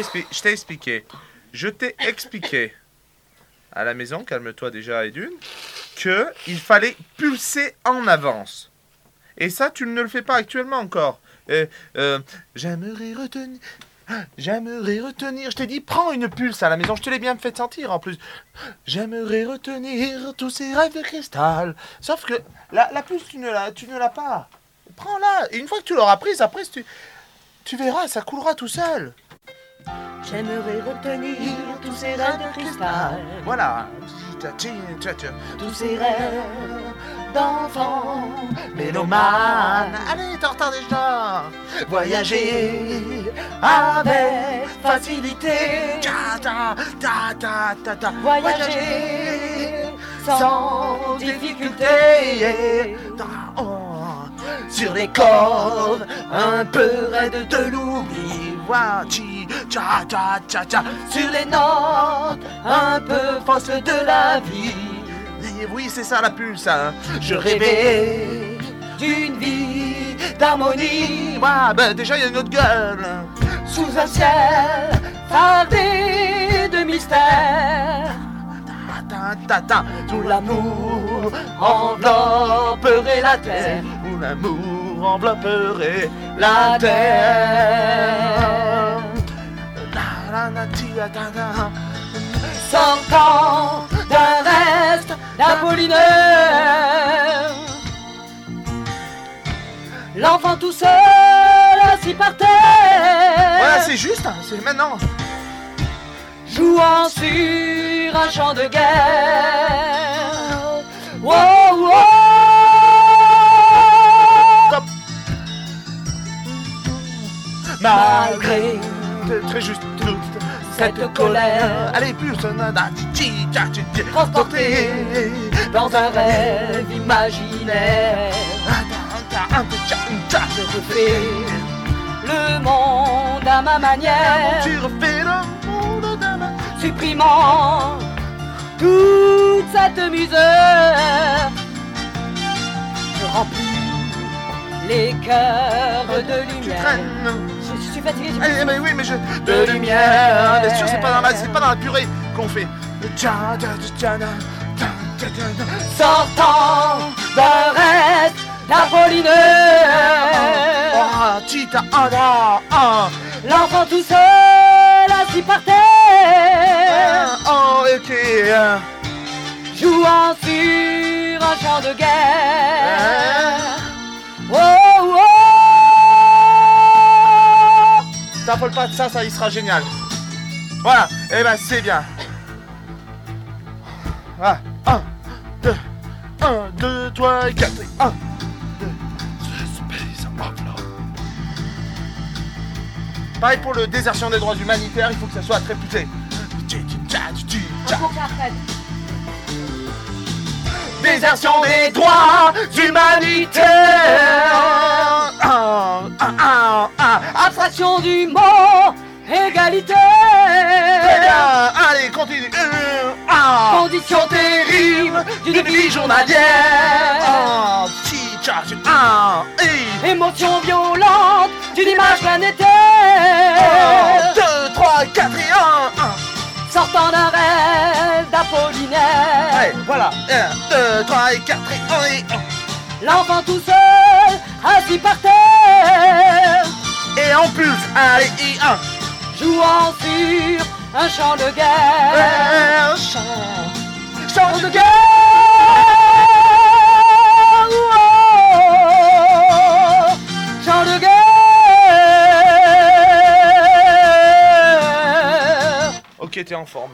je t'ai expliqué. Je t'ai expliqué à la maison, calme-toi déjà Edune, que il fallait pulser en avance. Et ça, tu ne le fais pas actuellement encore. Euh, euh, J'aimerais retenir. J'aimerais retenir. Je t'ai dit, prends une pulse à la maison. Je te l'ai bien fait sentir en plus. J'aimerais retenir tous ces rêves de cristal. Sauf que la, la pulse, tu ne l'as, tu ne l'as pas. Prends-la. Et une fois que tu l'auras prise, après, tu, tu verras, ça coulera tout seul. J'aimerais retenir tous ces rêves de cristal, Voilà. tous ces rêves d'enfants Mélomane. Allez, t'es en retard déjà. Voyager avec facilité, Ta, ta, ta, ta, ta, ta. voyager sans difficulté. Sur les cordes un peu raides de l'oubli. Wa, chi, cha, cha, cha, cha. Sur les notes un peu fausses de la vie. Oui, c'est ça la pulse. Hein. Je rêvais d'une vie d'harmonie Ouais, ben déjà, il y a une autre gueule. sous un ciel fardé de mystère. Où l'amour envelopperait la terre. Où l'amour envelopperait La terre. La, ta, ta. Sortant d'un reste d'Apollinaire. L'enfant tout seul assis par terre. Voilà, c'est juste, hein, c'est maintenant. jouant sur un champ de guerre. Wow, wow. Stop. Malgré très juste. Cette colère, Allez, pulse. na, na, ti, ti, cha, ti, ti. transporté dans un rêve imaginaire, je refais le monde à ma manière, Tu refais le monde de ma... supprimant toute cette misère. Je remplis les cœurs de Tu lumière. Je, je suis fatigué, Eh, mais oui, mais je... De lumière. Bien sûr, c'est pas dans la, c'est pas dans la purée qu'on fait. Sortant d'un reste d'Apollinaire. Ah, ah, ah, ah. L'enfant tout seul assis par terre, Oh, ok. jouant sur un champ de guerre. Oh, oh. T'affole pas de ça, ça y sera génial. Voilà, et ben c'est bien. Voilà, 1, 2, 1, 2, 3, 4, 1, 2, Space of Love. Pareil pour le désertion des droits humanitaires, il faut que ça soit très poussé. Désertion des droits humanitaires. Très bien, allez, continue. Ah. Condition terrible d'une vie journalière. Ah, chi, cha, chi, ah, et. Émotion violente d'une image planétaire. deux, trois, quatre et un. un. Sortant d'un rêve d'Apollinaire. Allez, voilà. Un, deux, trois, et quatre et un et un. L'enfant tout seul, assis par terre. Et en plus, allez, et un. Jouant sur un champ de guerre. Un chant. Chant de guerre. Oh, Champ de guerre. Ok, t'es en forme.